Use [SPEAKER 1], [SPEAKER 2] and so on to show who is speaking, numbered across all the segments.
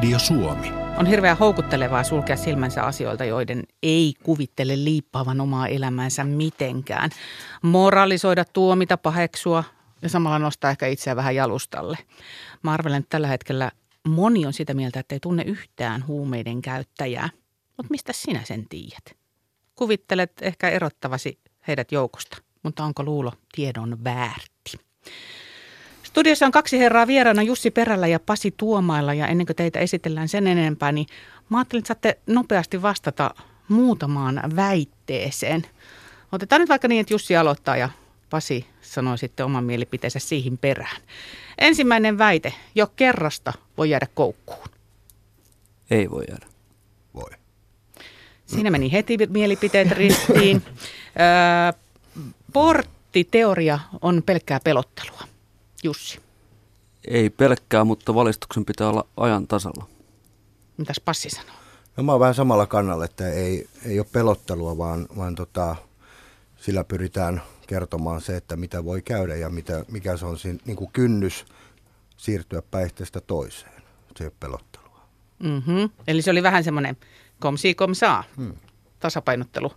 [SPEAKER 1] Radio Suomi.
[SPEAKER 2] On hirveän houkuttelevaa sulkea silmänsä asioilta, joiden ei kuvittele liippaavan omaa elämäänsä mitenkään. Moralisoida, tuomita, paheksua ja samalla nostaa ehkä itseä vähän jalustalle. Mä arvelen, että tällä hetkellä moni on sitä mieltä, että ei tunne yhtään huumeiden käyttäjää. Mutta mistä sinä sen tiedät? Kuvittelet ehkä erottavasi heidät joukosta, mutta onko luulo tiedon väärti? Studiossa on kaksi herraa vieraana Jussi Perällä ja Pasi Tuomailla ja ennen kuin teitä esitellään sen enempää, niin mä ajattelin, että saatte nopeasti vastata muutamaan väitteeseen. Otetaan nyt vaikka niin, että Jussi aloittaa ja Pasi sanoi sitten oman mielipiteensä siihen perään. Ensimmäinen väite, jo kerrasta voi jäädä koukkuun.
[SPEAKER 3] Ei voi jäädä.
[SPEAKER 1] Voi.
[SPEAKER 2] Siinä meni heti mielipiteet ristiin. Öö, porttiteoria on pelkkää pelottelua. Jussi,
[SPEAKER 3] Ei pelkkää, mutta valistuksen pitää olla ajan tasalla.
[SPEAKER 2] mitäs Passi sanoo?
[SPEAKER 4] No mä oon vähän samalla kannalla, että ei, ei ole pelottelua, vaan, vaan tota, sillä pyritään kertomaan se, että mitä voi käydä ja mitä, mikä se on siinä, niin kuin kynnys siirtyä päihteestä toiseen. Se ei ole pelottelua.
[SPEAKER 2] Mm-hmm. Eli se oli vähän semmoinen komsi komsaa, hmm. tasapainottelu.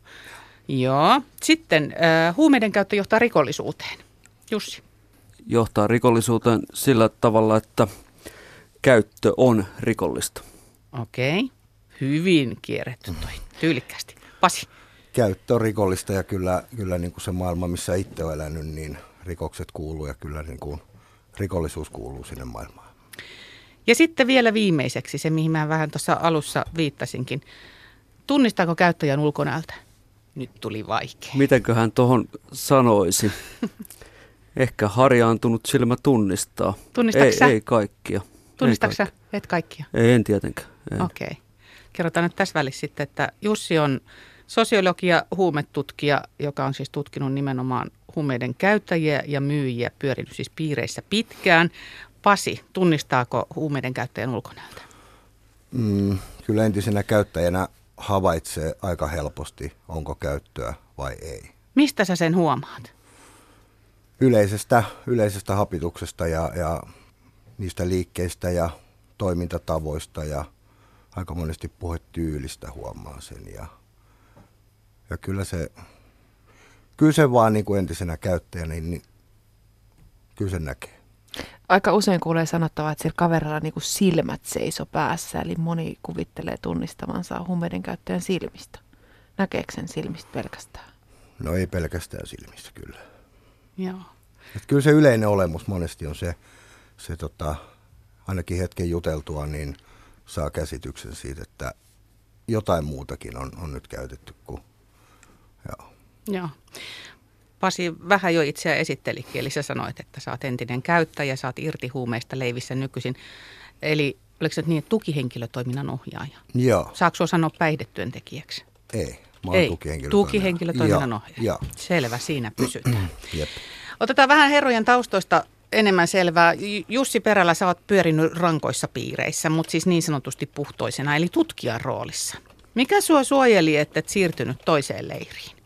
[SPEAKER 2] Joo. Sitten äh, huumeiden käyttö johtaa rikollisuuteen. Jussi.
[SPEAKER 3] Johtaa rikollisuuteen sillä tavalla, että käyttö on rikollista.
[SPEAKER 2] Okei. Okay. Hyvin kierretty toi. Tyylikkästi. Pasi.
[SPEAKER 4] Käyttö on rikollista ja kyllä, kyllä niin kuin se maailma, missä itse on elänyt, niin rikokset kuuluu ja kyllä niin kuin rikollisuus kuuluu sinne maailmaan.
[SPEAKER 2] Ja sitten vielä viimeiseksi se, mihin mä vähän tuossa alussa viittasinkin. Tunnistaako käyttäjän ulkonäöltä? Nyt tuli vaikea.
[SPEAKER 3] Mitenköhän tuohon sanoisi? Ehkä harjaantunut silmä tunnistaa.
[SPEAKER 2] Tunnistatko
[SPEAKER 3] ei, ei kaikkia.
[SPEAKER 2] Tunnistatko
[SPEAKER 3] ei kaikkia.
[SPEAKER 2] Et kaikkia.
[SPEAKER 3] Ei, en tietenkään. En.
[SPEAKER 2] Okei. Okay. Kerrotaan nyt tässä välissä sitten, että Jussi on sosiologi ja huumetutkija, joka on siis tutkinut nimenomaan huumeiden käyttäjiä ja myyjiä, pyörinyt siis piireissä pitkään. Pasi, tunnistaako huumeiden käyttäjän ulkonäöltä?
[SPEAKER 4] Mm, kyllä entisenä käyttäjänä havaitsee aika helposti, onko käyttöä vai ei.
[SPEAKER 2] Mistä sä sen huomaat?
[SPEAKER 4] Yleisestä, yleisestä hapituksesta ja, ja niistä liikkeistä ja toimintatavoista ja aika monesti puhetyylistä huomaa sen. Ja, ja kyllä se, kyllä se vaan niin kuin entisenä käyttäjänä, niin, niin kyllä se näkee.
[SPEAKER 5] Aika usein kuulee sanottavaa, että sillä kaverilla niin kuin silmät seiso päässä, eli moni kuvittelee tunnistavansa huumeiden käyttäjän silmistä. Näkeekö sen silmistä pelkästään?
[SPEAKER 4] No ei pelkästään silmissä kyllä.
[SPEAKER 2] Joo.
[SPEAKER 4] Et kyllä se yleinen olemus monesti on se, se tota, ainakin hetken juteltua, niin saa käsityksen siitä, että jotain muutakin on, on nyt käytetty kuin, joo.
[SPEAKER 2] Joo. Pasi vähän jo itseä esittelikin, eli sä sanoit, että sä oot entinen käyttäjä, sä oot irti huumeista leivissä nykyisin. Eli oliko se niin, että tukihenkilötoiminnan ohjaaja?
[SPEAKER 4] Joo,
[SPEAKER 2] Saako sinua sanoa päihdetyöntekijäksi?
[SPEAKER 4] ei. Mä oon
[SPEAKER 2] Ei,
[SPEAKER 4] tukihenkilötoiminnan-
[SPEAKER 2] tukihenkilötoiminnan ohjaaja.
[SPEAKER 4] Joo,
[SPEAKER 2] Selvä, siinä pysytään.
[SPEAKER 4] jep.
[SPEAKER 2] Otetaan vähän herrojen taustoista enemmän selvää. Jussi Perällä sä oot pyörinyt rankoissa piireissä, mutta siis niin sanotusti puhtoisena, eli tutkijan roolissa. Mikä sua suojeli, että et siirtynyt toiseen leiriin?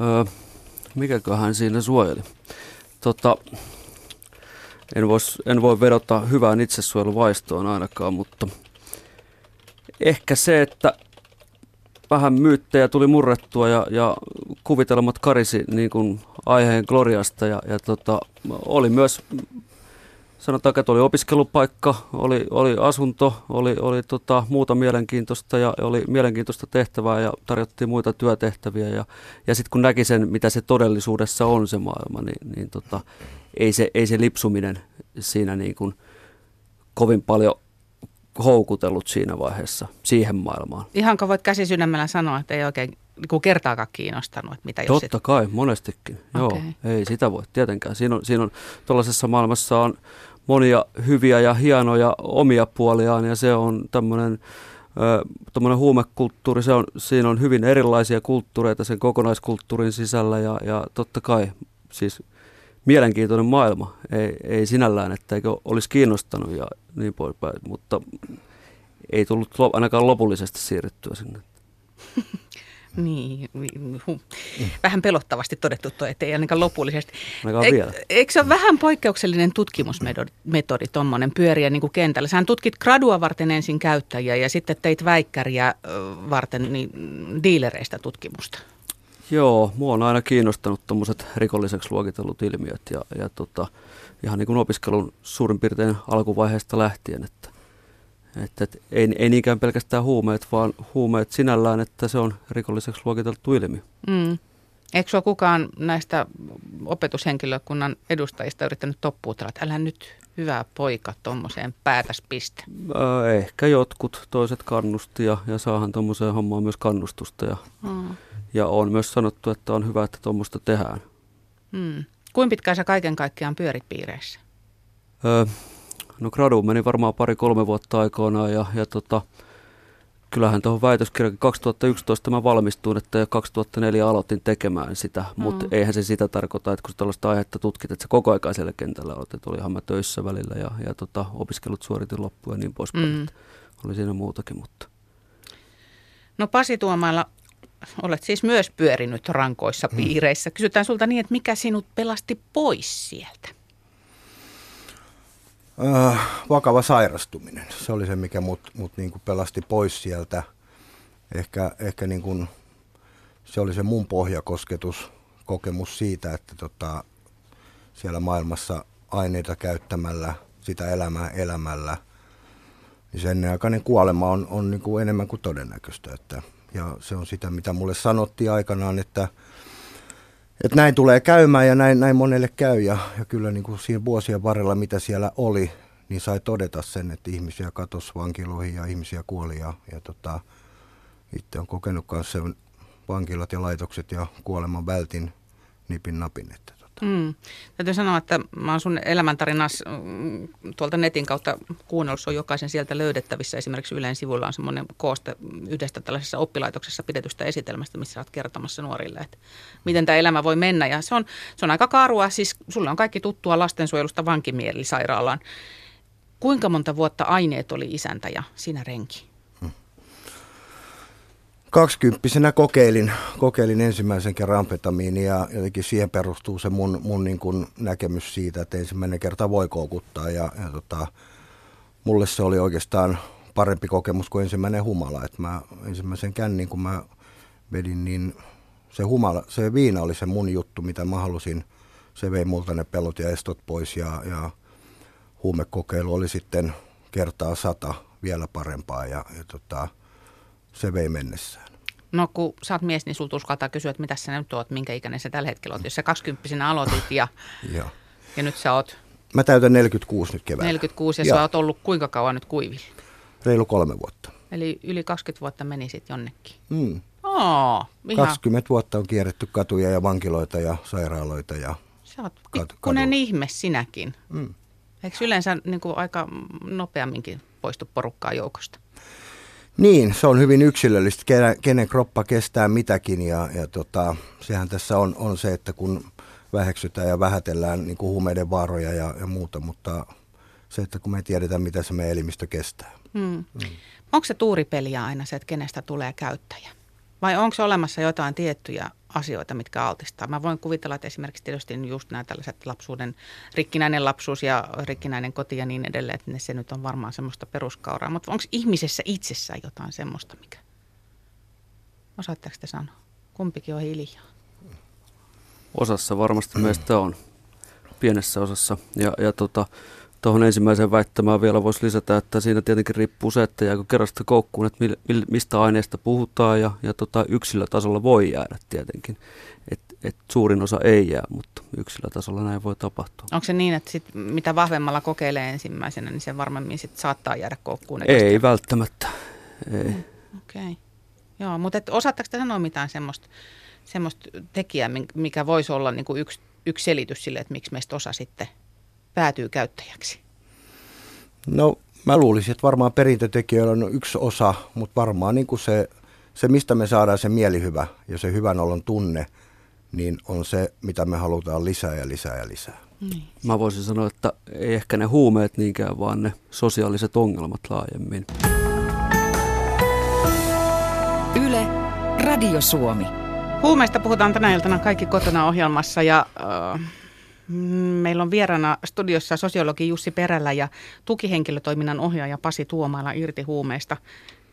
[SPEAKER 3] Öö, mikäköhän siinä suojeli? Tota, en, vois, en voi vedota hyvään itsesuojeluvaistoon ainakaan, mutta ehkä se, että vähän myyttejä tuli murrettua ja, ja kuvitelmat karisi niin kuin aiheen gloriasta ja, ja tota, oli myös, sanotaan, että oli opiskelupaikka, oli, oli asunto, oli, oli tota, muuta mielenkiintoista ja oli mielenkiintoista tehtävää ja tarjottiin muita työtehtäviä ja, ja sitten kun näki sen, mitä se todellisuudessa on se maailma, niin, niin tota, ei, se, ei se lipsuminen siinä niin kuin kovin paljon houkutellut siinä vaiheessa siihen maailmaan.
[SPEAKER 2] Ihanko voit käsi sydämellä sanoa, että ei oikein niin kertaakaan kiinnostanut, että mitä jos
[SPEAKER 3] Totta kai, monestikin. Joo, ei sitä voi tietenkään. Siinä on, siinä on tuollaisessa maailmassa on monia hyviä ja hienoja omia puoliaan ja se on tämmöinen tämmöinen huumekulttuuri, se on, siinä on hyvin erilaisia kulttuureita sen kokonaiskulttuurin sisällä ja, ja totta kai siis mielenkiintoinen maailma, ei, ei sinällään, että eikö olisi kiinnostanut ja niin poispäin, mutta ei tullut ainakaan lopullisesti siirrettyä sinne.
[SPEAKER 2] Niin, vähän pelottavasti todettu toi, ettei ainakaan lopullisesti.
[SPEAKER 3] Ainakaan vielä.
[SPEAKER 2] Eikö se ole vähän poikkeuksellinen tutkimusmetodi tuommoinen pyöriä niin kuin kentällä? Sähän tutkit gradua varten ensin käyttäjiä ja sitten teit väikkäriä varten niin, diilereistä tutkimusta.
[SPEAKER 3] Joo, mua on aina kiinnostanut tuommoiset rikolliseksi luokitellut ilmiöt ja, ja tota, ihan niin kuin opiskelun suurin piirtein alkuvaiheesta lähtien, että, että, että ei, ei niinkään pelkästään huumeet, vaan huumeet sinällään, että se on rikolliseksi luokiteltu ilmiö.
[SPEAKER 2] Mm. Eikö sinua kukaan näistä opetushenkilökunnan edustajista yrittänyt toppuutella, että älä nyt hyvä poika tuommoiseen päätäs piste?
[SPEAKER 3] Äh, ehkä jotkut, toiset kannusti ja, ja saahan tuommoiseen hommaan myös kannustusta ja, mm. ja on myös sanottu, että on hyvä, että tuommoista tehdään.
[SPEAKER 2] Mm. Kuinka pitkään sä kaiken kaikkiaan pyörit piireissä?
[SPEAKER 3] Öö, no gradu meni varmaan pari-kolme vuotta aikoinaan ja, ja tota, kyllähän tuohon väitöskirjakin 2011 mä valmistuin, että jo 2004 aloitin tekemään sitä, mm. mutta eihän se sitä tarkoita, että kun tällaista aihetta tutkit, että se koko aika siellä kentällä olet, että olihan mä töissä välillä ja, ja tota, opiskelut suoritin loppuun ja niin poispäin. Mm. Oli siinä muutakin, mutta...
[SPEAKER 2] No Pasi Tuomailla olet siis myös pyörinyt rankoissa mm. piireissä. Kysytään sulta niin, että mikä sinut pelasti pois sieltä?
[SPEAKER 4] Äh, vakava sairastuminen. Se oli se, mikä mut, mut niinku pelasti pois sieltä. Ehkä, ehkä niinku, se oli se mun pohjakosketus, kokemus siitä, että tota, siellä maailmassa aineita käyttämällä, sitä elämää elämällä, niin sen aikainen kuolema on, on niinku enemmän kuin todennäköistä. Että ja se on sitä, mitä mulle sanottiin aikanaan, että, että näin tulee käymään ja näin, näin monelle käy. Ja, ja kyllä niin kuin siinä vuosien varrella, mitä siellä oli, niin sai todeta sen, että ihmisiä katosi vankiloihin ja ihmisiä kuoli. Ja, ja tota, itse on kokenut myös sen vankilat ja laitokset ja kuoleman vältin nipin napin. Että
[SPEAKER 2] Mm. Täytyy sanoa, että mä oon sun elämäntarinas mm, tuolta netin kautta kuunnellut, se on jokaisen sieltä löydettävissä. Esimerkiksi Yleen sivulla on semmoinen kooste yhdestä tällaisessa oppilaitoksessa pidetystä esitelmästä, missä olet kertomassa nuorille, että miten tämä elämä voi mennä. Ja se on, se on aika karua, siis sulle on kaikki tuttua lastensuojelusta vankimielisairaalaan. Kuinka monta vuotta aineet oli isäntä ja sinä renki?
[SPEAKER 4] Kaksikymppisenä kokeilin, kokeilin ensimmäisen kerran amfetamiinia ja jotenkin siihen perustuu se mun, mun niin kuin näkemys siitä, että ensimmäinen kerta voi koukuttaa ja, ja tota, mulle se oli oikeastaan parempi kokemus kuin ensimmäinen humala. että mä ensimmäisen kännin, kun mä vedin, niin se, humala, se viina oli se mun juttu, mitä mä halusin. Se vei multa ne pelot ja estot pois ja, ja huumekokeilu oli sitten kertaa sata vielä parempaa ja, ja tota, se vei mennessään.
[SPEAKER 2] No kun sä oot mies, niin sulta uskaltaa kysyä, että mitä sä nyt oot, minkä ikäinen sä tällä hetkellä oot. Jos sä 20 aloitit ja, ja nyt sä oot...
[SPEAKER 4] Mä täytän 46 nyt keväällä.
[SPEAKER 2] 46 ja, ja. sä oot ollut kuinka kauan nyt kuivilla?
[SPEAKER 4] Reilu kolme vuotta.
[SPEAKER 2] Eli yli 20 vuotta meni sitten jonnekin.
[SPEAKER 4] Mm.
[SPEAKER 2] Oh,
[SPEAKER 4] ihan. 20 vuotta on kierretty katuja ja vankiloita ja sairaaloita. Ja
[SPEAKER 2] Sä oot pikkunen ihme sinäkin. Mm. Eikö yleensä niin kuin aika nopeamminkin poistu porukkaa joukosta?
[SPEAKER 4] Niin, se on hyvin yksilöllistä, kenen, kenen kroppa kestää mitäkin ja, ja tota, sehän tässä on, on se, että kun väheksytään ja vähätellään niin kuin huumeiden vaaroja ja, ja muuta, mutta se, että kun me tiedetään, mitä se meidän elimistö kestää. Hmm.
[SPEAKER 2] Hmm. Onko se tuuripeliä aina se, että kenestä tulee käyttäjä? Vai onko olemassa jotain tiettyjä asioita, mitkä altistaa? Mä voin kuvitella, että esimerkiksi tietysti just nämä tällaiset lapsuuden, rikkinäinen lapsuus ja rikkinäinen koti ja niin edelleen, että se nyt on varmaan semmoista peruskauraa. Mutta onko ihmisessä itsessään jotain semmoista, mikä? Osaatteko te sanoa? Kumpikin on hiljaa.
[SPEAKER 3] Osassa varmasti meistä on. Pienessä osassa. Ja, ja tota, Tuohon ensimmäiseen väittämään vielä voisi lisätä, että siinä tietenkin riippuu se, että jääkö kerrasta koukkuun, että mistä aineesta puhutaan ja, ja tota, yksilötasolla voi jäädä tietenkin. Et, et suurin osa ei jää, mutta yksilötasolla näin voi tapahtua.
[SPEAKER 2] Onko se niin, että sit, mitä vahvemmalla kokeilee ensimmäisenä, niin se varmemmin sit saattaa jäädä koukkuun?
[SPEAKER 3] Ei välttämättä. Ei.
[SPEAKER 2] Mm, Okei. Okay. Joo, mutta et osaatteko te sanoa mitään semmoista semmoista tekijää, mikä voisi olla niin kuin yksi, yksi selitys sille, että miksi meistä osa sitten – päätyy käyttäjäksi?
[SPEAKER 4] No mä luulisin, että varmaan perintötekijöillä on yksi osa, mutta varmaan niin kuin se, se, mistä me saadaan se mielihyvä ja se hyvän olon tunne, niin on se, mitä me halutaan lisää ja lisää ja lisää.
[SPEAKER 3] Niin. Mä voisin sanoa, että ei ehkä ne huumeet niinkään, vaan ne sosiaaliset ongelmat laajemmin.
[SPEAKER 1] Yle, Radio Suomi.
[SPEAKER 2] Huumeista puhutaan tänä iltana kaikki kotona ohjelmassa ja äh, meillä on vieraana studiossa sosiologi Jussi Perälä ja tukihenkilötoiminnan ohjaaja Pasi Tuomaala irti huumeista.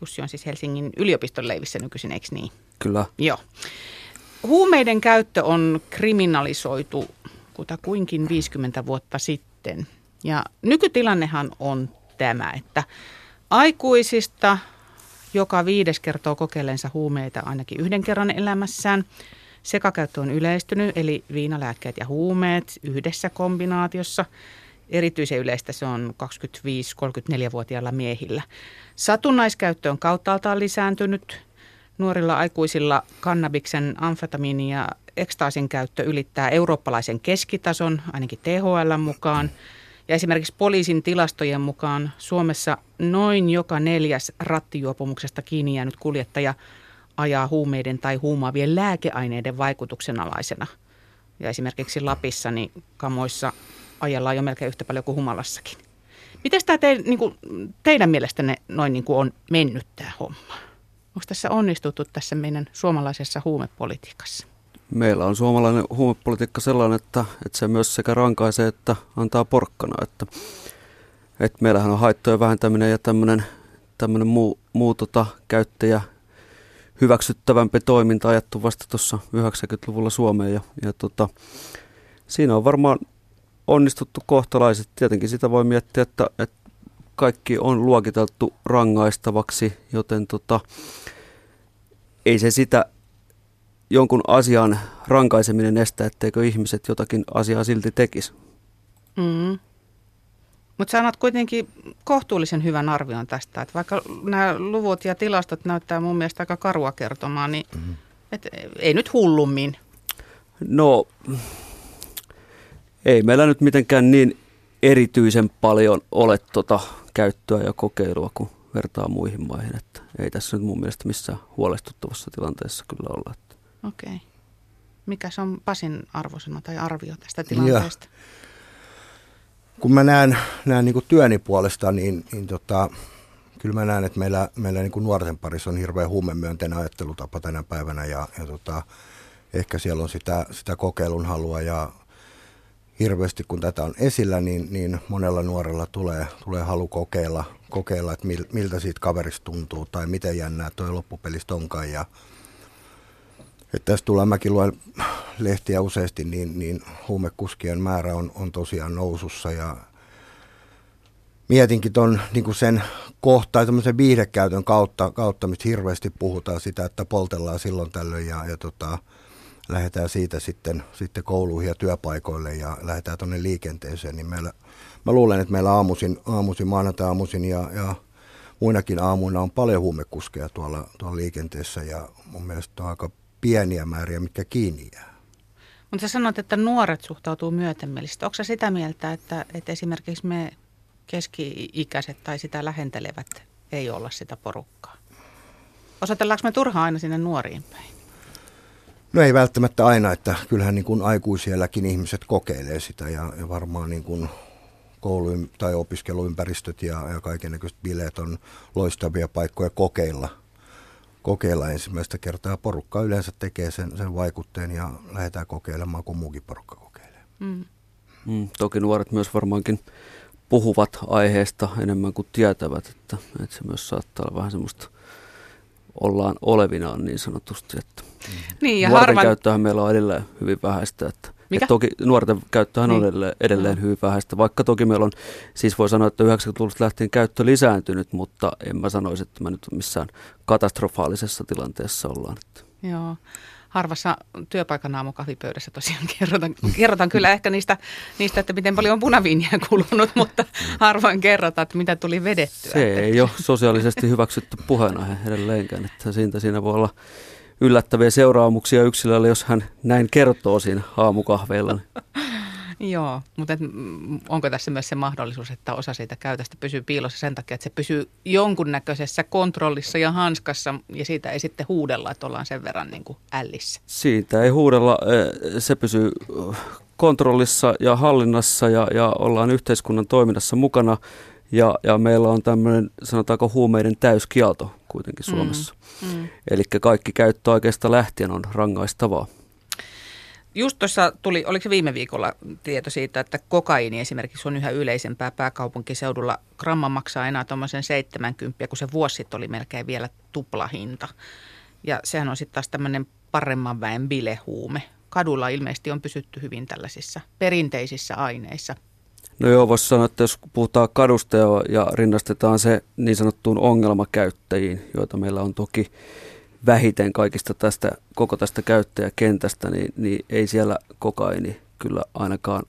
[SPEAKER 2] Jussi on siis Helsingin yliopiston leivissä nykyisin, eikö niin?
[SPEAKER 3] Kyllä.
[SPEAKER 2] Joo. Huumeiden käyttö on kriminalisoitu kutakuinkin 50 vuotta sitten. Ja nykytilannehan on tämä, että aikuisista joka viides kertoo kokeillensa huumeita ainakin yhden kerran elämässään. Sekakäyttö on yleistynyt, eli viinalääkkeet ja huumeet yhdessä kombinaatiossa. Erityisen yleistä se on 25-34-vuotiailla miehillä. Satunnaiskäyttö on kauttaaltaan lisääntynyt. Nuorilla aikuisilla kannabiksen, amfetamiinin ja ekstaasin käyttö ylittää eurooppalaisen keskitason, ainakin THL mukaan. Ja esimerkiksi poliisin tilastojen mukaan Suomessa noin joka neljäs rattijuopumuksesta kiinni jäänyt kuljettaja ajaa huumeiden tai huumaavien lääkeaineiden vaikutuksen alaisena. Ja esimerkiksi Lapissa niin kamoissa ajellaan jo melkein yhtä paljon kuin humalassakin. Miten tämä te, niin kuin, teidän mielestänne noin niin kuin on mennyt tämä homma? Onko tässä onnistuttu tässä meidän suomalaisessa huumepolitiikassa?
[SPEAKER 3] Meillä on suomalainen huumepolitiikka sellainen, että, että se myös sekä rankaisee että antaa porkkana. Että, että meillähän on haittojen vähentäminen ja tämmöinen, tämmöinen muu, muu tota, käyttäjä hyväksyttävämpi toiminta ajattu vasta tuossa 90-luvulla Suomeen. Ja, ja tota, siinä on varmaan onnistuttu kohtalaiset. Tietenkin sitä voi miettiä, että, että kaikki on luokiteltu rangaistavaksi, joten tota, ei se sitä jonkun asian rankaiseminen estä, etteikö ihmiset jotakin asiaa silti tekisi.
[SPEAKER 2] Mm. Mutta sä annat kuitenkin kohtuullisen hyvän arvion tästä, että vaikka nämä luvut ja tilastot näyttää mun mielestä aika karua kertomaa, niin mm. et, ei nyt hullummin.
[SPEAKER 3] No, ei meillä nyt mitenkään niin erityisen paljon ole tota käyttöä ja kokeilua, kun vertaa muihin maihin. Että ei tässä nyt mun mielestä missään huolestuttavassa tilanteessa kyllä olla.
[SPEAKER 2] Okei. Okay. Mikä se on Pasin arvosana tai arvio tästä tilanteesta? Ja.
[SPEAKER 4] Kun mä näen, näen niin työni puolesta, niin, niin tota, kyllä mä näen, että meillä, meillä niin nuorten parissa on hirveän huumemyönteinen ajattelutapa tänä päivänä ja, ja tota, ehkä siellä on sitä, sitä kokeilun halua ja hirveästi kun tätä on esillä, niin, niin monella nuorella tulee, tulee halu kokeilla, kokeilla että mil, miltä siitä kaverista tuntuu tai miten jännää toi loppupelistä onkaan ja, että tässä tulee, mäkin luen lehtiä useasti, niin, niin huumekuskien määrä on, on tosiaan nousussa ja mietinkin ton, niin sen kohtaa, tämmöisen viihdekäytön kautta, kautta, mistä hirveästi puhutaan sitä, että poltellaan silloin tällöin ja, ja tota, lähdetään siitä sitten, sitten kouluihin ja työpaikoille ja lähdetään tuonne liikenteeseen, niin meillä, mä luulen, että meillä aamuisin, aamuisin maanantai aamuisin ja, ja muinakin aamuina on paljon huumekuskeja tuolla, tuolla liikenteessä ja mun mielestä on aika pieniä määriä, mitkä kiinni jää.
[SPEAKER 2] Mutta sä sanot, että nuoret suhtautuu myötämielisesti. Onko sitä mieltä, että, että esimerkiksi me keski-ikäiset tai sitä lähentelevät ei olla sitä porukkaa? Osoitellaanko me turhaan aina sinne nuoriin päin?
[SPEAKER 4] No ei välttämättä aina, että kyllähän niin kuin aikuisielläkin ihmiset kokeilee sitä ja, ja varmaan niin kuin koulu- tai opiskeluympäristöt ja, ja kaikennäköiset bileet on loistavia paikkoja kokeilla – kokeilla ensimmäistä kertaa. Porukka yleensä tekee sen, sen vaikutteen ja lähdetään kokeilemaan, kun muukin porukka kokeilee. Mm.
[SPEAKER 3] Mm, toki nuoret myös varmaankin puhuvat aiheesta enemmän kuin tietävät, että, että se myös saattaa olla vähän semmoista ollaan olevinaan niin sanotusti. Että mm. niin, ja nuorten harvan... käyttöhän meillä on edelleen hyvin vähäistä, että mikä? Et toki nuorten käyttöhän niin. on edelleen, edelleen no. hyvin vähäistä, vaikka toki meillä on, siis voi sanoa, että 90-luvulta lähtien käyttö lisääntynyt, mutta en mä sanoisi, että mä nyt missään katastrofaalisessa tilanteessa ollaan.
[SPEAKER 2] Joo harvassa työpaikan aamukahvipöydässä tosiaan kerrotaan, kerrotaan kyllä ehkä niistä, niistä, että miten paljon on punaviiniä kulunut, mutta harvoin kerrotaan, että mitä tuli vedettyä.
[SPEAKER 3] Se ei ole sosiaalisesti hyväksytty puheenaihe edelleenkään, että siitä siinä voi olla yllättäviä seuraamuksia yksilölle, jos hän näin kertoo siinä aamukahveilla.
[SPEAKER 2] Joo, mutta et, mm, onko tässä myös se mahdollisuus, että osa siitä käytöstä pysyy piilossa sen takia, että se pysyy jonkunnäköisessä kontrollissa ja hanskassa ja siitä ei sitten huudella, että ollaan sen verran niin kuin ällissä?
[SPEAKER 3] Siitä ei huudella, e, se pysyy kontrollissa ja hallinnassa ja, ja ollaan yhteiskunnan toiminnassa mukana ja, ja meillä on tämmöinen, sanotaanko huumeiden täyskielto kuitenkin Suomessa.
[SPEAKER 2] Mm. Mm.
[SPEAKER 3] Eli kaikki käyttö oikeasta lähtien on rangaistavaa.
[SPEAKER 2] Just tuossa tuli, oliko se viime viikolla tieto siitä, että kokaini esimerkiksi on yhä yleisempää pääkaupunkiseudulla. Gramma maksaa enää tuommoisen 70, kun se vuosi sitten oli melkein vielä tuplahinta. Ja sehän on sitten taas tämmöinen paremman väen bilehuume. Kadulla ilmeisesti on pysytty hyvin tällaisissa perinteisissä aineissa.
[SPEAKER 3] No joo, voisi sanoa, että jos puhutaan kadusta ja, rinnastetaan se niin sanottuun ongelmakäyttäjiin, joita meillä on toki vähiten kaikista tästä, koko tästä käyttäjäkentästä, niin, niin ei siellä kokaini kyllä ainakaan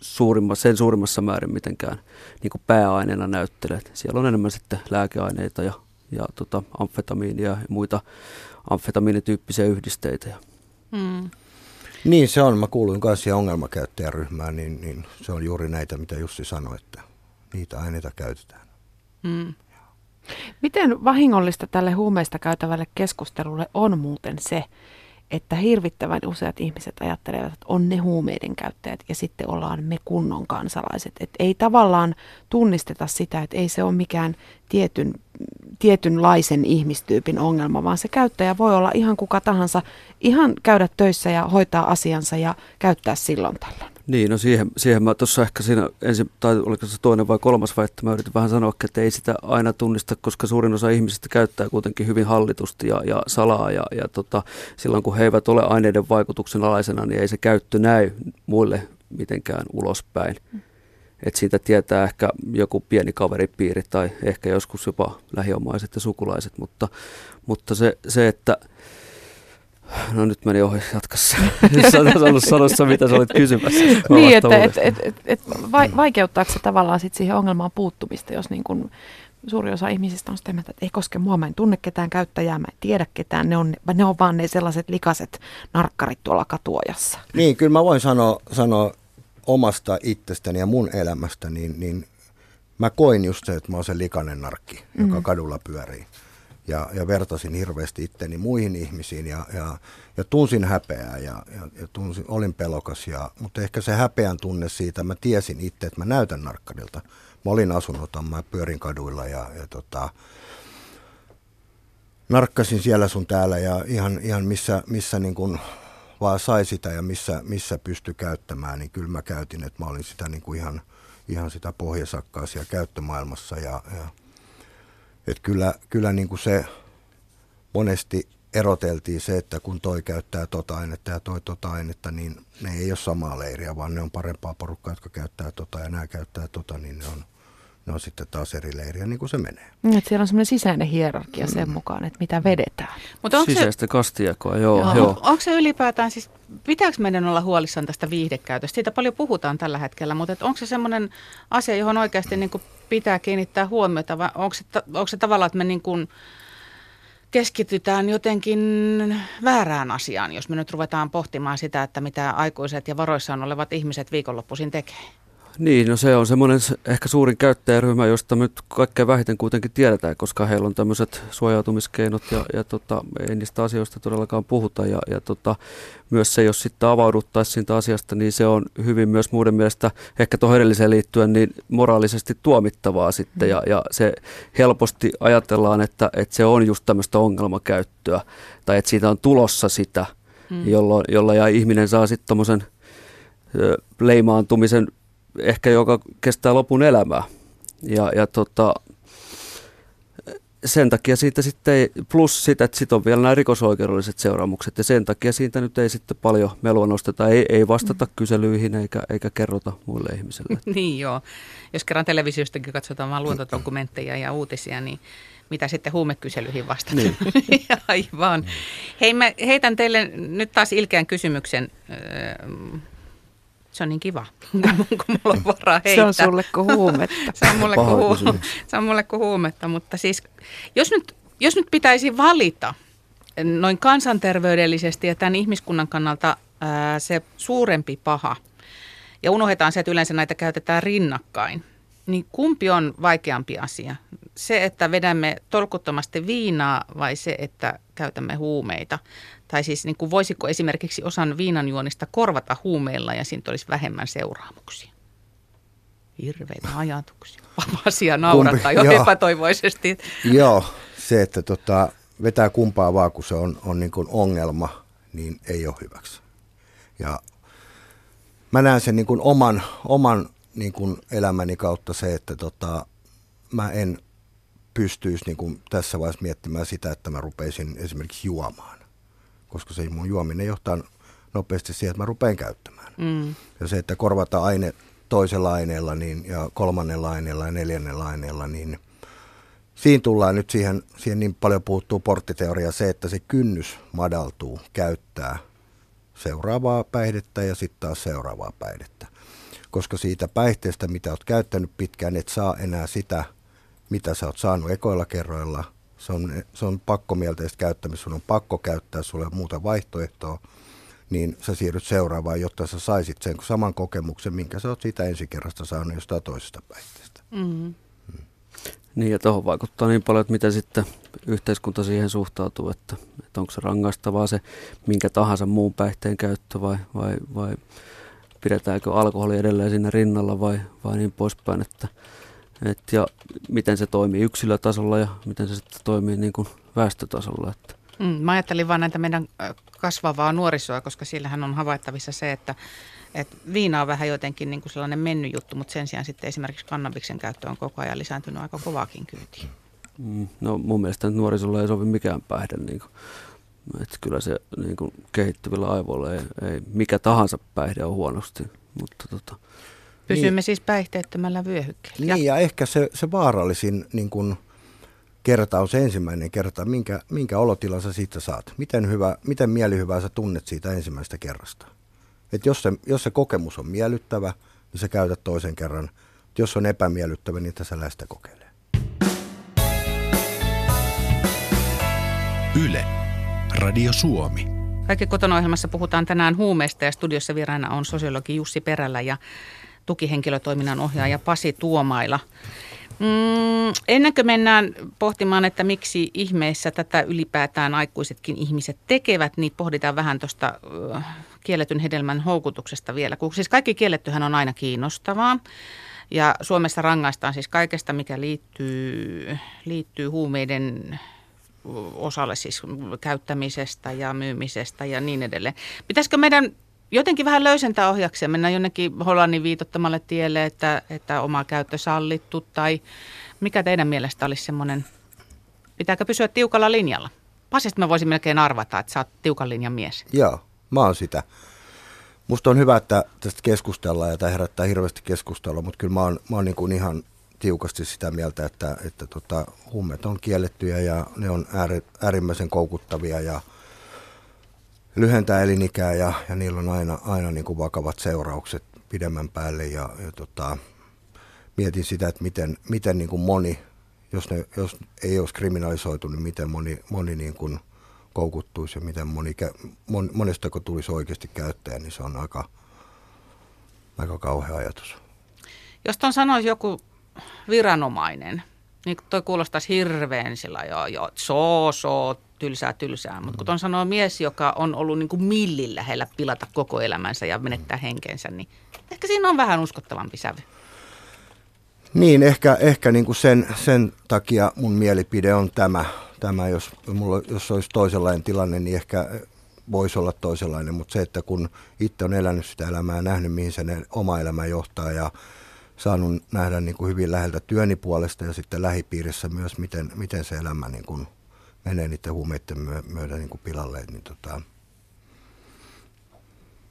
[SPEAKER 3] suurimma, sen suurimmassa määrin mitenkään niin kuin pääaineena näyttele. Siellä on enemmän sitten lääkeaineita ja, ja tota, amfetamiinia ja muita amfetamiinityyppisiä yhdisteitä.
[SPEAKER 2] Hmm.
[SPEAKER 4] Niin se on. Mä kuuluin siihen ongelmakäyttäjäryhmään, niin, niin se on juuri näitä, mitä Jussi sanoi, että niitä aineita käytetään.
[SPEAKER 2] Hmm.
[SPEAKER 5] Miten vahingollista tälle huumeista käytävälle keskustelulle on muuten se, että hirvittävän useat ihmiset ajattelevat, että on ne huumeiden käyttäjät ja sitten ollaan me kunnon kansalaiset. Että ei tavallaan tunnisteta sitä, että ei se ole mikään tietyn, tietynlaisen ihmistyypin ongelma, vaan se käyttäjä voi olla ihan kuka tahansa, ihan käydä töissä ja hoitaa asiansa ja käyttää silloin tällöin.
[SPEAKER 3] Niin, no siihen, siihen mä tuossa ehkä siinä ensin, tai oliko se toinen vai kolmas vai, että mä yritin vähän sanoa, että ei sitä aina tunnista, koska suurin osa ihmisistä käyttää kuitenkin hyvin hallitusti ja, ja salaa, ja, ja tota, silloin kun he eivät ole aineiden vaikutuksen alaisena, niin ei se käyttö näy muille mitenkään ulospäin. Mm. Et siitä tietää ehkä joku pieni kaveripiiri tai ehkä joskus jopa lähiomaiset ja sukulaiset, mutta, mutta se, se, että – No nyt meni ohi, jatkassa. Sä ollut sanossa, mitä sä olit kysymässä.
[SPEAKER 5] niin, että et, et, et, et vaikeuttaako se tavallaan sit siihen ongelmaan puuttumista, jos niin kun suuri osa ihmisistä on sitä että ei koske mua, mä en tunne ketään käyttäjää, mä en tiedä ketään, ne on, ne on vaan ne sellaiset likaset narkkarit tuolla katuojassa.
[SPEAKER 4] Niin, kyllä mä voin sanoa, sanoa omasta itsestäni ja mun elämästä, niin, niin mä koin just se, että mä oon se likainen narkki, mm-hmm. joka kadulla pyörii ja, ja vertasin hirveästi itteni muihin ihmisiin ja, ja, ja tunsin häpeää ja, ja, ja tunsin, olin pelokas. Ja, mutta ehkä se häpeän tunne siitä, mä tiesin itse, että mä näytän narkkarilta. Mä olin asunnoton, mä pyörin kaduilla ja, ja tota, narkkasin siellä sun täällä ja ihan, ihan missä, missä niin kun vaan sai sitä ja missä, missä pystyi käyttämään, niin kyllä mä käytin, että mä olin sitä niin kuin ihan, ihan sitä pohjasakkaa siellä käyttömaailmassa ja, ja että kyllä, kyllä niin kuin se monesti eroteltiin se, että kun toi käyttää tota ainetta ja toi tota ainetta, niin ne ei ole samaa leiriä, vaan ne on parempaa porukkaa, jotka käyttää tota ja nämä käyttää tota, niin ne on, ne on sitten taas eri leiriä, niin kuin se menee.
[SPEAKER 5] Mm, että siellä on semmoinen sisäinen hierarkia sen mm. mukaan, että mitä vedetään.
[SPEAKER 3] Mutta onko Sisäistä se, kastijakoa, joo. joo. joo.
[SPEAKER 2] Onko se ylipäätään, siis pitääkö meidän olla huolissaan tästä viihdekäytöstä? Siitä paljon puhutaan tällä hetkellä, mutta onko se semmoinen asia, johon oikeasti niin kuin pitää kiinnittää huomiota, vai onko se, onko se tavallaan, että me niin kuin keskitytään jotenkin väärään asiaan, jos me nyt ruvetaan pohtimaan sitä, että mitä aikuiset ja varoissaan olevat ihmiset viikonloppuisin tekee?
[SPEAKER 3] Niin, no se on semmoinen ehkä suurin käyttäjäryhmä, josta nyt kaikkein vähiten kuitenkin tiedetään, koska heillä on tämmöiset suojautumiskeinot ja, ja tota, ei niistä asioista todellakaan puhuta. Ja, ja tota, myös se, jos sitten avauduttaisiin siitä asiasta, niin se on hyvin myös muiden mielestä, ehkä tuohon edelliseen liittyen, niin moraalisesti tuomittavaa sitten. Ja, ja se helposti ajatellaan, että, että se on just tämmöistä ongelmakäyttöä tai että siitä on tulossa sitä, hmm. jolloin, jolla ja ihminen saa sitten tuommoisen leimaantumisen ehkä joka kestää lopun elämää. Ja, ja tota, sen takia siitä sitten ei, plus sitä, että sitten on vielä nämä rikosoikeudelliset seuraamukset, ja sen takia siitä nyt ei sitten paljon melua nosteta, ei, ei vastata mm. kyselyihin eikä, eikä kerrota muille ihmisille.
[SPEAKER 2] niin joo, jos kerran televisiostakin katsotaan vain luontodokumentteja ja uutisia, niin mitä sitten huumekyselyihin vastata. Niin. Aivan. Hei, mä heitän teille nyt taas ilkeän kysymyksen se on niin kiva, kun mulla on varaa heittää.
[SPEAKER 5] Se on sulle kuin huumetta.
[SPEAKER 2] se, on mulle kuin, hu- se on mulle kuin huumetta, mutta siis jos nyt, jos nyt pitäisi valita noin kansanterveydellisesti ja tämän ihmiskunnan kannalta ää, se suurempi paha, ja unohdetaan se, että yleensä näitä käytetään rinnakkain, niin kumpi on vaikeampi asia? Se, että vedämme tolkuttomasti viinaa vai se, että käytämme huumeita? Tai siis niin kuin voisiko esimerkiksi osan viinanjuonista korvata huumeilla ja siitä olisi vähemmän seuraamuksia? Hirveitä ajatuksia. Asia naurattaa jo epätoivoisesti.
[SPEAKER 4] Joo, se, että tota, vetää kumpaa vaan, kun se on, on niin kuin ongelma, niin ei ole hyväksi. Ja mä näen sen niin kuin oman, oman niin kuin elämäni kautta se, että tota, mä en pystyisi niin kuin tässä vaiheessa miettimään sitä, että mä rupeisin esimerkiksi juomaan. Koska se mun juominen johtaa nopeasti siihen, että mä rupean käyttämään. Mm. Ja se, että korvata aine toisella aineella niin, ja kolmannella aineella ja neljännellä aineella, niin siinä tullaan nyt siihen, siihen niin paljon puuttuu porttiteoria se, että se kynnys madaltuu käyttää seuraavaa päihdettä ja sitten taas seuraavaa päihdettä. Koska siitä päihteestä, mitä olet käyttänyt pitkään, et saa enää sitä, mitä sä oot saanut ekoilla kerroilla. Se on, se on pakkomielteistä käyttämistä, sun on pakko käyttää, sulle muuta vaihtoehtoa niin sä siirryt seuraavaan, jotta sä saisit sen saman kokemuksen, minkä sä oot siitä ensikerrasta saanut jostain toisesta päihteestä. Mm-hmm.
[SPEAKER 3] Mm. Niin ja tuohon vaikuttaa niin paljon, että miten sitten yhteiskunta siihen suhtautuu, että, että onko se rangaistavaa se minkä tahansa muun päihteen käyttö vai, vai, vai pidetäänkö alkoholi edelleen siinä rinnalla vai, vai niin poispäin, että, et, ja miten se toimii yksilötasolla ja miten se sitten toimii niin kuin väestötasolla. Että.
[SPEAKER 2] Mm, mä ajattelin vaan näitä meidän kasvavaa nuorisoa, koska sillähän on havaittavissa se, että, että viina on vähän jotenkin niin kuin sellainen mennyt juttu, mutta sen sijaan sitten esimerkiksi kannabiksen käyttö on koko ajan lisääntynyt aika kovaakin kyytiin.
[SPEAKER 3] Mm, no mun mielestä nuorisolla ei sovi mikään päihde. Niin kuin, että kyllä se niin kuin kehittyvillä aivoilla ei, ei, mikä tahansa päihde on huonosti. Mutta tota,
[SPEAKER 2] Pysymme niin, siis päihteettömällä vyöhykkeellä.
[SPEAKER 4] Niin ja ehkä se, se vaarallisin niin kuin, kerta on se ensimmäinen kerta, minkä, minkä olotilan sä siitä saat. Miten, hyvä, miten mielihyvää sä tunnet siitä ensimmäistä kerrasta. Et jos, se, jos se kokemus on miellyttävä, niin sä käytät toisen kerran. Jos se on epämiellyttävä, niin sä lähdet kokeilemaan.
[SPEAKER 1] Yle. Radio Suomi.
[SPEAKER 2] Kaikki kotona ohjelmassa puhutaan tänään huumeista ja studiossa vieraana on sosiologi Jussi Perällä ja tukihenkilötoiminnan ohjaaja Pasi Tuomaila. Mm, ennen kuin mennään pohtimaan, että miksi ihmeessä tätä ylipäätään aikuisetkin ihmiset tekevät, niin pohditaan vähän tuosta kielletyn hedelmän houkutuksesta vielä. Kun siis kaikki kiellettyhän on aina kiinnostavaa. Ja Suomessa rangaistaan siis kaikesta, mikä liittyy, liittyy huumeiden osalle siis käyttämisestä ja myymisestä ja niin edelleen. Pitäisikö meidän jotenkin vähän löysentää ohjaksia, mennä jonnekin Hollannin viitottamalle tielle, että, että oma käyttö sallittu tai mikä teidän mielestä olisi semmoinen, pitääkö pysyä tiukalla linjalla? Pasista mä voisin melkein arvata, että sä oot tiukan linjan mies.
[SPEAKER 4] Joo, mä oon sitä. Musta on hyvä, että tästä keskustellaan ja tämä herättää hirveästi keskustelua, mutta kyllä mä oon, mä oon niin kuin ihan tiukasti sitä mieltä, että, että tota, huumeet on kiellettyjä ja ne on äärimmäisen koukuttavia ja – lyhentää elinikää ja, ja niillä on aina, aina niin kuin vakavat seuraukset pidemmän päälle ja, ja tota, mietin sitä, että miten, miten niin kuin moni, jos, ne, jos ei olisi kriminalisoitu, niin miten moni, moni niin kuin koukuttuisi ja miten moni, mon, monesta kun tulisi oikeasti käyttäjä, niin se on aika, aika kauhea ajatus.
[SPEAKER 2] Jos tuon sanoisi joku viranomainen, niin toi kuulostaisi hirveän sillä jo, jo so, so, tylsää tylsää. Mutta kun on sanoo mies, joka on ollut niin kuin millin lähellä pilata koko elämänsä ja menettää henkensä, niin ehkä siinä on vähän uskottavampi sävy.
[SPEAKER 4] Niin, ehkä, ehkä niin kuin sen, sen takia mun mielipide on tämä. tämä jos, mulla, jos olisi toisenlainen tilanne, niin ehkä voisi olla toisenlainen, mutta se, että kun itse on elänyt sitä elämää ja nähnyt, mihin se oma elämä johtaa ja saanut nähdä niin kuin hyvin läheltä työni puolesta ja sitten lähipiirissä myös, miten, miten se elämä niin kuin menee niiden huumeiden myötä niin kuin pilalle, niin tota,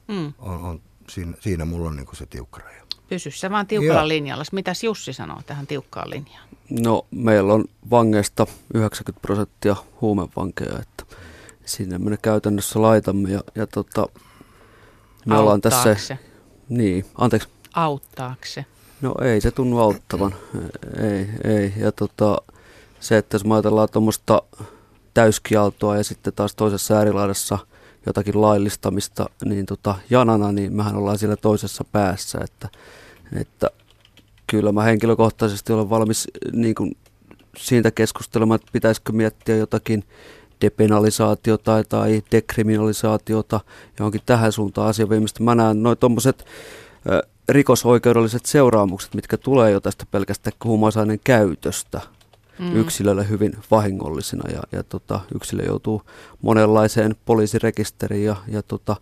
[SPEAKER 4] mm. on, on, siinä, siinä mulla on niin kuin se tiukka raja.
[SPEAKER 2] Pysy se vaan tiukalla Joo. linjalla. Mitäs Jussi sanoo tähän tiukkaan linjaan?
[SPEAKER 3] No meillä on vangeista 90 prosenttia huumevankeja, että sinne me käytännössä laitamme ja, ja tota, me ollaan tässä... Niin, anteeksi.
[SPEAKER 2] Auttaako se?
[SPEAKER 3] No ei se tunnu auttavan, ei, ei. Ja tota, se, että jos ajatellaan tuommoista täyskialtoa ja sitten taas toisessa äärilaidassa jotakin laillistamista, niin tota, janana, niin mehän ollaan siellä toisessa päässä, että, että kyllä mä henkilökohtaisesti olen valmis niin kuin siitä keskustelemaan, että pitäisikö miettiä jotakin depenalisaatiota tai dekriminalisaatiota johonkin tähän suuntaan asiaviimistä. Mä näen noin tuommoiset rikosoikeudelliset seuraamukset, mitkä tulee jo tästä pelkästään huumausaineen käytöstä, mm. yksilölle hyvin vahingollisina ja, ja tota, yksilö joutuu monenlaiseen poliisirekisteriin ja, ja tota,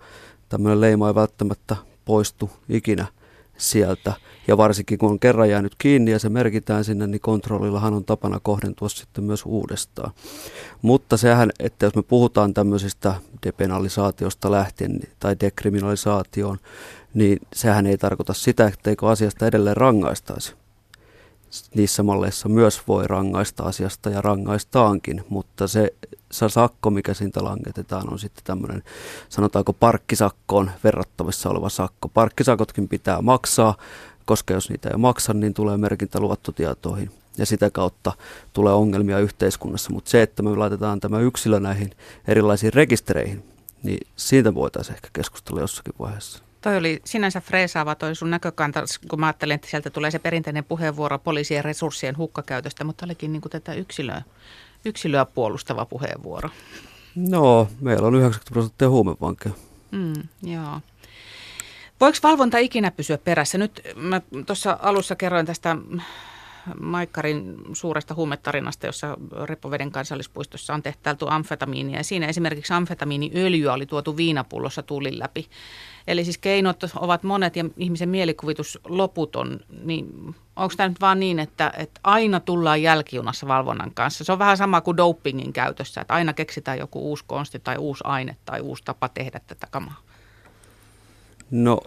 [SPEAKER 3] tämmöinen leima ei välttämättä poistu ikinä sieltä. Ja varsinkin kun on kerran jäänyt kiinni ja se merkitään sinne, niin kontrollillahan on tapana kohdentua sitten myös uudestaan. Mutta sehän, että jos me puhutaan tämmöisistä depenalisaatiosta lähtien tai dekriminalisaatioon, niin sehän ei tarkoita sitä, etteikö asiasta edelleen rangaistaisi niissä malleissa myös voi rangaista asiasta ja rangaistaankin, mutta se, se sakko, mikä siitä langetetaan, on sitten tämmöinen, sanotaanko parkkisakkoon verrattavissa oleva sakko. Parkkisakotkin pitää maksaa, koska jos niitä ei maksa, niin tulee merkintä luottotietoihin ja sitä kautta tulee ongelmia yhteiskunnassa. Mutta se, että me laitetaan tämä yksilö näihin erilaisiin rekistereihin, niin siitä voitaisiin ehkä keskustella jossakin vaiheessa.
[SPEAKER 2] Toi oli sinänsä freesaava toi sun näkökanta, kun mä ajattelin, että sieltä tulee se perinteinen puheenvuoro poliisien resurssien hukkakäytöstä, mutta olikin niin kuin tätä yksilöä, yksilöä puolustava puheenvuoro.
[SPEAKER 3] No, meillä on 90 prosenttia huumevankeja.
[SPEAKER 2] Mm, joo. Voiko valvonta ikinä pysyä perässä? Nyt mä tuossa alussa kerroin tästä Maikkarin suuresta huumetarinasta, jossa Repoveden kansallispuistossa on tehtäilty amfetamiinia. Ja siinä esimerkiksi amfetamiiniöljyä oli tuotu viinapullossa tulin läpi. Eli siis keinot ovat monet ja ihmisen mielikuvitus loputon. Niin onko tämä nyt vaan niin, että, että aina tullaan jälkijunassa valvonnan kanssa? Se on vähän sama kuin dopingin käytössä, että aina keksitään joku uusi konsti tai uusi aine tai uusi tapa tehdä tätä kamaa.
[SPEAKER 3] No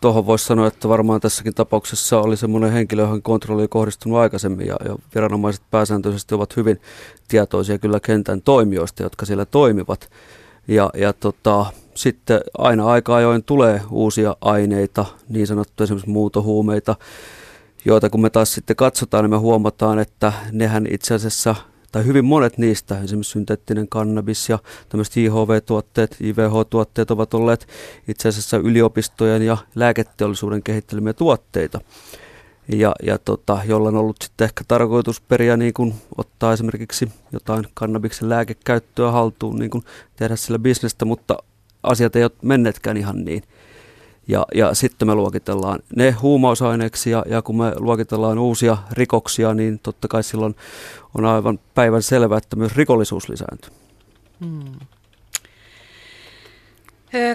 [SPEAKER 3] tuohon voisi sanoa, että varmaan tässäkin tapauksessa oli semmoinen henkilö, johon kontrolli oli kohdistunut aikaisemmin ja, ja viranomaiset pääsääntöisesti ovat hyvin tietoisia kyllä kentän toimijoista, jotka siellä toimivat. Ja, ja tota, sitten aina aika ajoin tulee uusia aineita, niin sanottuja esimerkiksi muutohuumeita, joita kun me taas sitten katsotaan, niin me huomataan, että nehän itse asiassa – tai hyvin monet niistä, esimerkiksi synteettinen kannabis ja tämmöiset IHV-tuotteet, IVH-tuotteet ovat olleet itse asiassa yliopistojen ja lääketeollisuuden kehittelemiä tuotteita. Ja, ja tota, jolla on ollut sitten ehkä tarkoitusperiä niin kuin ottaa esimerkiksi jotain kannabiksen lääkekäyttöä haltuun, niin kuin tehdä sillä bisnestä, mutta asiat ei ole menneetkään ihan niin. Ja, ja sitten me luokitellaan ne huumausaineeksi ja, ja kun me luokitellaan uusia rikoksia, niin totta kai silloin on aivan päivän selvää, että myös rikollisuus lisääntyy. Hmm.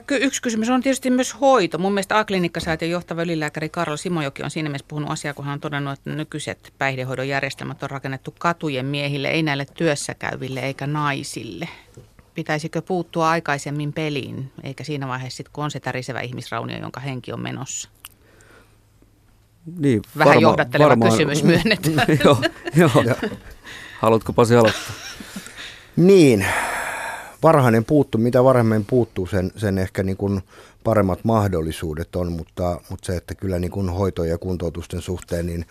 [SPEAKER 2] Yksi kysymys on tietysti myös hoito. Mun mielestä A-klinikkasäätiön johtava ylilääkäri Karlo Simojoki on siinä mielessä puhunut asiaa, kun hän on todennut, että nykyiset päihdehoidon järjestelmät on rakennettu katujen miehille, ei näille työssäkäyville eikä naisille pitäisikö puuttua aikaisemmin peliin, eikä siinä vaiheessa sit, kun on se tärisevä ihmisraunio, jonka henki on menossa?
[SPEAKER 3] Niin,
[SPEAKER 2] Vähän varma, johdatteleva varmaan, kysymys myönnetään.
[SPEAKER 3] joo, joo. Haluatko Pasi aloittaa?
[SPEAKER 4] Niin, varhainen puuttu, mitä varhemmin puuttuu, sen, sen ehkä niin kuin paremmat mahdollisuudet on, mutta, mutta se, että kyllä niin kuin hoito- ja kuntoutusten suhteen, niin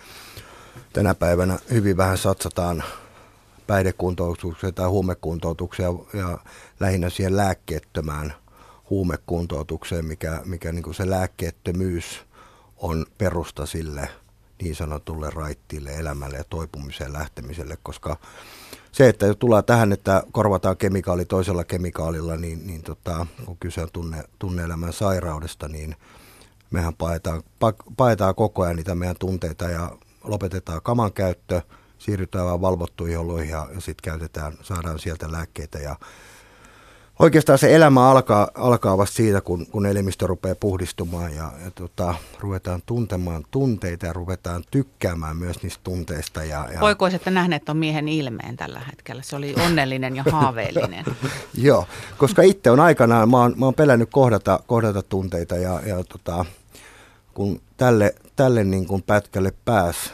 [SPEAKER 4] tänä päivänä hyvin vähän satsataan päihdekuntoutukseen tai huumekuntoutukseen ja, lähinnä siihen lääkkeettömään huumekuntoutukseen, mikä, mikä niin kuin se lääkkeettömyys on perusta sille niin sanotulle raittiille elämälle ja toipumiseen lähtemiselle, koska se, että jos tulee tähän, että korvataan kemikaali toisella kemikaalilla, niin, niin tota, kun kyse on tunne, tunne-elämän sairaudesta, niin mehän paetaan, paetaan koko ajan niitä meidän tunteita ja lopetetaan kaman käyttö – siirrytään vaan valvottuihin oloihin ja, ja sitten käytetään, saadaan sieltä lääkkeitä ja Oikeastaan se elämä alkaa, alkaa vasta siitä, kun, kun elimistö rupeaa puhdistumaan ja, ja tota, ruvetaan tuntemaan tunteita ja ruvetaan tykkäämään myös niistä tunteista. Ja, ja...
[SPEAKER 2] Poikoiset nähneet on miehen ilmeen tällä hetkellä. Se oli onnellinen ja haaveellinen.
[SPEAKER 4] Joo, koska itse on aikanaan, mä oon, mä oon pelännyt kohdata, kohdata tunteita ja, ja tota, kun tälle, tälle niin kuin pätkälle pääs,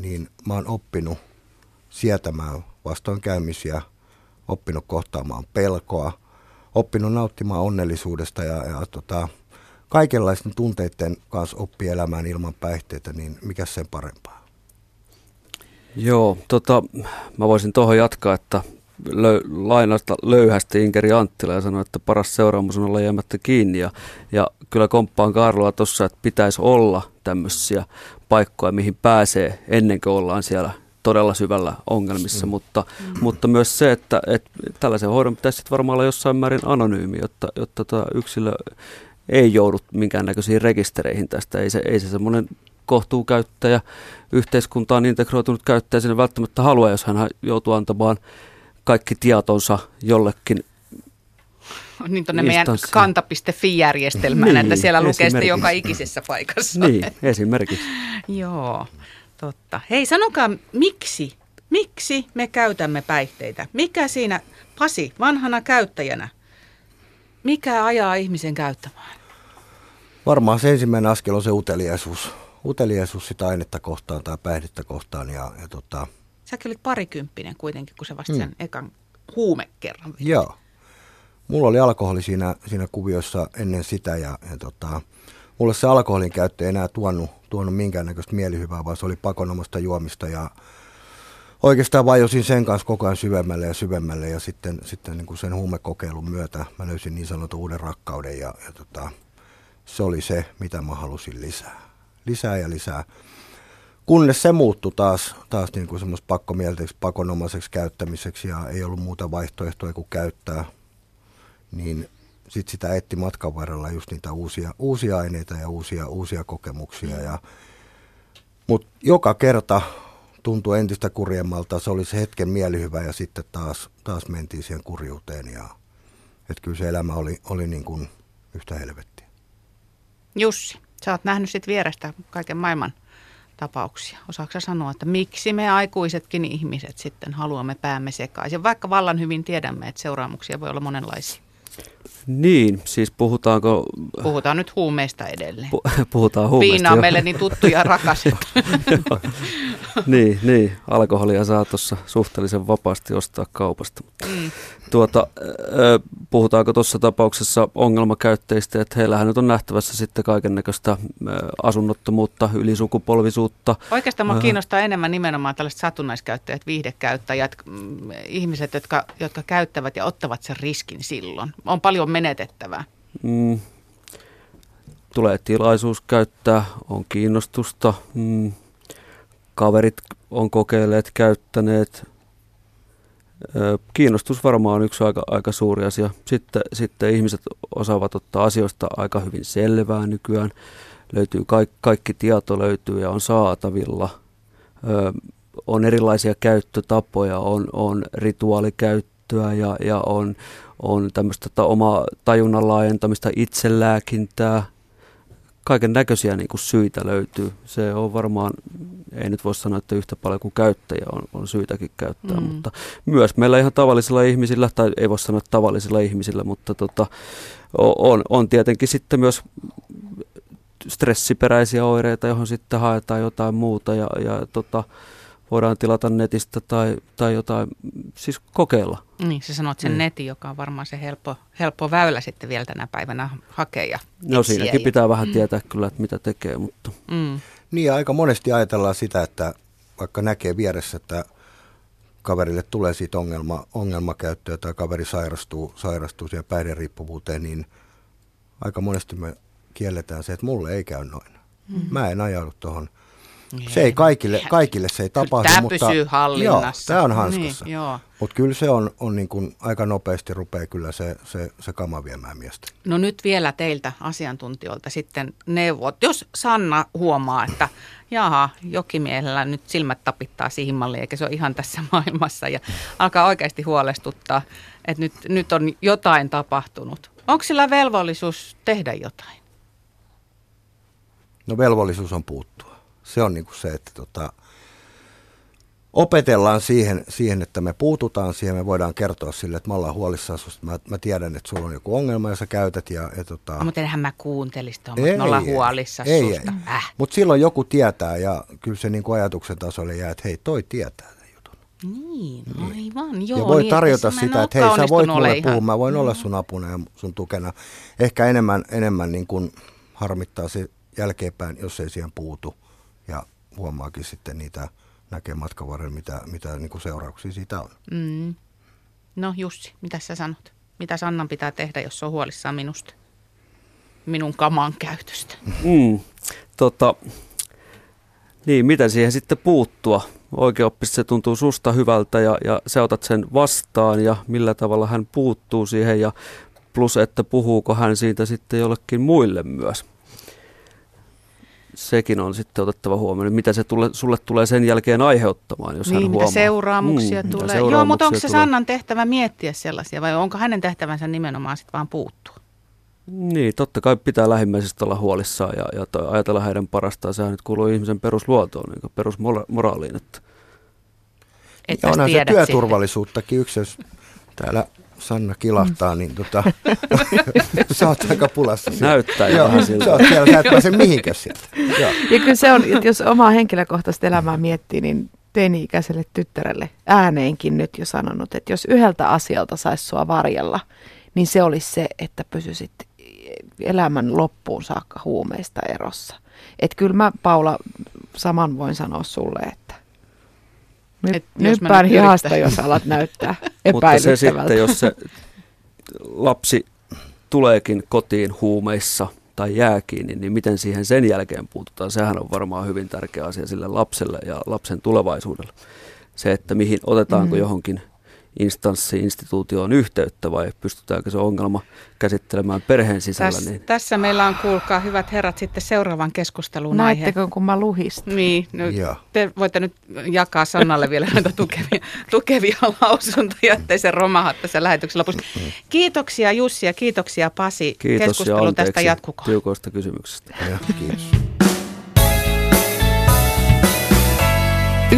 [SPEAKER 4] niin mä oon oppinut sietämään vastoinkäymisiä, oppinut kohtaamaan pelkoa, oppinut nauttimaan onnellisuudesta ja, ja tota, kaikenlaisten tunteiden kanssa oppii elämään ilman päihteitä, niin mikä sen parempaa?
[SPEAKER 3] Joo, tota, mä voisin tuohon jatkaa, että lö, lainasta löyhästi Inkeri Anttila ja sanoi, että paras seuraamus on olla jäämättä kiinni. Ja, ja kyllä komppaan Karloa tuossa, että pitäisi olla tämmöisiä paikkoja, mihin pääsee ennen kuin ollaan siellä todella syvällä ongelmissa, mm. mutta, mm. mutta myös se, että, että tällaisen hoidon pitäisi sitten varmaan olla jossain määrin anonyymi, jotta, jotta tota yksilö ei joudu minkäännäköisiin rekistereihin tästä. Ei se, ei se semmoinen kohtuukäyttäjä, yhteiskuntaan integroitunut käyttäjä sinne välttämättä halua, jos hän joutuu antamaan kaikki tietonsa jollekin
[SPEAKER 2] niin tuonne meidän kanta.fi-järjestelmään, niin, että siellä lukee sitten joka ikisessä paikassa.
[SPEAKER 3] Niin, esimerkiksi.
[SPEAKER 2] Joo, totta. Hei, sanokaa, miksi, miksi me käytämme päihteitä? Mikä siinä, Pasi, vanhana käyttäjänä, mikä ajaa ihmisen käyttämään?
[SPEAKER 4] Varmaan se ensimmäinen askel on se uteliaisuus. Uteliaisuus sitä ainetta kohtaan tai päihdettä kohtaan. Ja, ja tota...
[SPEAKER 2] Säkin olit parikymppinen kuitenkin, kun sä vasta sen mm. ekan huumekerran
[SPEAKER 4] Joo. Mulla oli alkoholi siinä, siinä kuviossa ennen sitä ja, ja tota, mulle se alkoholin käyttö ei enää tuonut, tuonut minkäännäköistä mielihyvää, vaan se oli pakonomasta juomista ja oikeastaan vajosin sen kanssa koko ajan syvemmälle ja syvemmälle ja sitten, sitten niin kuin sen huumekokeilun myötä mä löysin niin sanotun uuden rakkauden ja, ja tota, se oli se, mitä mä halusin lisää. Lisää ja lisää. Kunnes se muuttui taas, taas niin kuin semmoista pakkomielteiseksi, pakonomaiseksi käyttämiseksi ja ei ollut muuta vaihtoehtoja kuin käyttää niin sitten sitä etti matkan varrella just niitä uusia, uusia aineita ja uusia, uusia kokemuksia. Ja, mutta joka kerta tuntui entistä kurjemmalta. Se oli se hetken mielihyvä ja sitten taas, taas mentiin siihen kurjuuteen. Ja, että kyllä se elämä oli, oli niin kuin yhtä helvettiä.
[SPEAKER 2] Jussi, sä oot nähnyt sitten vierestä kaiken maailman tapauksia. Osaatko sanoa, että miksi me aikuisetkin ihmiset sitten haluamme päämme sekaisin, vaikka vallan hyvin tiedämme, että seuraamuksia voi olla monenlaisia?
[SPEAKER 3] Niin, siis puhutaanko...
[SPEAKER 2] Puhutaan nyt huumeista edelleen.
[SPEAKER 3] puhutaan huumeista.
[SPEAKER 2] Viina on meille niin tuttu ja rakas.
[SPEAKER 3] niin, niin, alkoholia saa tuossa suhteellisen vapaasti ostaa kaupasta. Mm. Tuota, puhutaanko tuossa tapauksessa ongelmakäyttäjistä, että heillähän nyt on nähtävässä sitten kaiken näköistä asunnottomuutta, ylisukupolvisuutta.
[SPEAKER 2] Oikeastaan minua kiinnostaa enemmän nimenomaan tällaiset satunnaiskäyttäjät, viihdekäyttäjät, ihmiset, jotka, jotka käyttävät ja ottavat sen riskin silloin. On paljon menetettävää. Mm.
[SPEAKER 3] Tulee tilaisuus käyttää, on kiinnostusta, mm. kaverit on kokeilleet, käyttäneet, Kiinnostus varmaan on yksi aika, aika suuri asia. Sitten, sitten ihmiset osaavat ottaa asioista aika hyvin selvää nykyään. Löytyy kaikki, kaikki tieto löytyy ja on saatavilla. Ö, on erilaisia käyttötapoja, on, on rituaalikäyttöä ja, ja on, on tämmöistä omaa tajunnan laajentamista, itselääkintää, kaiken näköisiä niin kuin syitä löytyy. Se on varmaan, ei nyt voi sanoa, että yhtä paljon kuin käyttäjä on, on syytäkin käyttää, mm. mutta myös meillä ihan tavallisilla ihmisillä, tai ei voi sanoa tavallisilla ihmisillä, mutta tota, on, on tietenkin sitten myös stressiperäisiä oireita, johon sitten haetaan jotain muuta ja, ja tota, voidaan tilata netistä tai, tai jotain, siis kokeilla.
[SPEAKER 2] Niin, sä sanot sen mm. netin, joka on varmaan se helppo, helppo väylä sitten vielä tänä päivänä hakea
[SPEAKER 3] No siinäkin ja... pitää vähän mm. tietää kyllä, että mitä tekee, mutta...
[SPEAKER 4] Mm. Niin ja aika monesti ajatellaan sitä, että vaikka näkee vieressä, että kaverille tulee siitä ongelma, ongelmakäyttöä tai kaveri sairastuu, sairastuu siihen päihderiippuvuuteen, niin aika monesti me kielletään se, että mulle ei käy noin. Mm. Mä en ajaudu tuohon. Se ei kaikille, kaikille se ei tapahdu.
[SPEAKER 2] Tämä mutta, pysyy hallinnassa.
[SPEAKER 4] Joo, tämä on hanskassa. Niin, mutta kyllä se on, on niin kuin aika nopeasti rupeaa kyllä se, se, se kama viemään miestä.
[SPEAKER 2] No nyt vielä teiltä asiantuntijoilta sitten neuvot. Jos Sanna huomaa, että jaha, jokimiehellä nyt silmät tapittaa siihen malliin, eikä se ole ihan tässä maailmassa ja alkaa oikeasti huolestuttaa, että nyt, nyt on jotain tapahtunut. Onko sillä velvollisuus tehdä jotain?
[SPEAKER 4] No velvollisuus on puuttua se on niin kuin se, että tota, opetellaan siihen, siihen, että me puututaan siihen, me voidaan kertoa sille, että me ollaan huolissaan mä, mä tiedän, että sulla on joku ongelma, ja sä käytät. Ja, ja tota...
[SPEAKER 2] no, mutta enhän mä kuuntelisi tuon, me ollaan huolissaan ei, susta. Ei.
[SPEAKER 4] Äh. Mutta silloin joku tietää, ja kyllä se niin kuin ajatuksen tasolle jää, että hei, toi tietää.
[SPEAKER 2] Niin, aivan. Joo,
[SPEAKER 4] ja voi
[SPEAKER 2] niin,
[SPEAKER 4] tarjota sitä, että hei, sä voit mulle ihan... puhua, mä voin mm. olla sun apuna ja sun tukena. Ehkä enemmän, enemmän niin kuin harmittaa se jälkeenpäin, jos ei siihen puutu ja huomaakin sitten niitä, näkee matkan varrella, mitä, mitä niin kuin seurauksia siitä on. Mm.
[SPEAKER 2] No Jussi, mitä sä sanot? Mitä Sannan pitää tehdä, jos on huolissaan minusta? Minun kaman käytöstä.
[SPEAKER 3] Mm. Tota, niin, miten siihen sitten puuttua? Oikeoppisesti se tuntuu susta hyvältä ja, ja sä otat sen vastaan ja millä tavalla hän puuttuu siihen ja plus, että puhuuko hän siitä sitten jollekin muille myös sekin on sitten otettava huomioon, mitä se tule, sulle tulee sen jälkeen aiheuttamaan, jos
[SPEAKER 2] niin,
[SPEAKER 3] hän huomaa.
[SPEAKER 2] mitä seuraamuksia
[SPEAKER 3] Mm, mitä
[SPEAKER 2] tulee.
[SPEAKER 3] seuraamuksia
[SPEAKER 2] Joo, mutta onko se
[SPEAKER 3] tulee.
[SPEAKER 2] Sannan tehtävä miettiä sellaisia vai onko hänen tehtävänsä nimenomaan sitten vaan puuttua?
[SPEAKER 3] Niin, totta kai pitää lähimmäisistä olla huolissaan ja, ja to- ajatella heidän parastaan. Sehän nyt kuuluu ihmisen perusluotoon, niin perusmoraaliin. Että
[SPEAKER 2] Että
[SPEAKER 4] Ja onhan se työturvallisuuttakin yksi, jos täällä Sanna kilahtaa, niin tota, sä oot aika pulassa. siellä.
[SPEAKER 3] näyttää jo
[SPEAKER 4] Joo,
[SPEAKER 3] vähän
[SPEAKER 4] sä
[SPEAKER 3] siltä.
[SPEAKER 4] oot siellä, sä et pääse mihinkään sieltä. Joo.
[SPEAKER 5] Ja kyllä se on, että jos omaa henkilökohtaista elämää miettii, niin teini-ikäiselle tyttärelle ääneenkin nyt jo sanonut, että jos yhdeltä asialta saisi sua varjella, niin se olisi se, että pysyisit elämän loppuun saakka huumeista erossa. Että kyllä mä, Paula, saman voin sanoa sulle, että nyt,
[SPEAKER 2] Et
[SPEAKER 5] nyt pään hihasta, jos alat näyttää
[SPEAKER 3] Mutta se sitten, jos se lapsi tuleekin kotiin huumeissa tai jääkin, niin, niin miten siihen sen jälkeen puututaan, sehän on varmaan hyvin tärkeä asia sille lapselle ja lapsen tulevaisuudelle. Se, että mihin otetaanko
[SPEAKER 5] Mm.
[SPEAKER 3] johonkin instanssiin, instituutioon yhteyttä vai pystytäänkö se ongelma käsittelemään perheen sisällä.
[SPEAKER 2] Tässä,
[SPEAKER 3] Niin
[SPEAKER 2] tässä meillä on, kuulkaa hyvät herrat, sitten seuraavan keskustelun aihe.
[SPEAKER 5] Näettekö, kun mä luhistan?
[SPEAKER 2] Niin, no, te voitte nyt jakaa Sannalle vielä näitä tukevia, tukevia lausuntoja, ettei se romaha tässä lähetyksen lopussa. Kiitoksia Jussi ja kiitoksia Pasi.
[SPEAKER 3] kiitos ja
[SPEAKER 2] Keskustelu tästä
[SPEAKER 3] anteeksi
[SPEAKER 2] jatkukoon.
[SPEAKER 3] tiukoista kysymyksistä.
[SPEAKER 4] Ja, kiitos.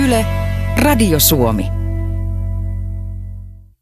[SPEAKER 6] Yle, Radio Suomi.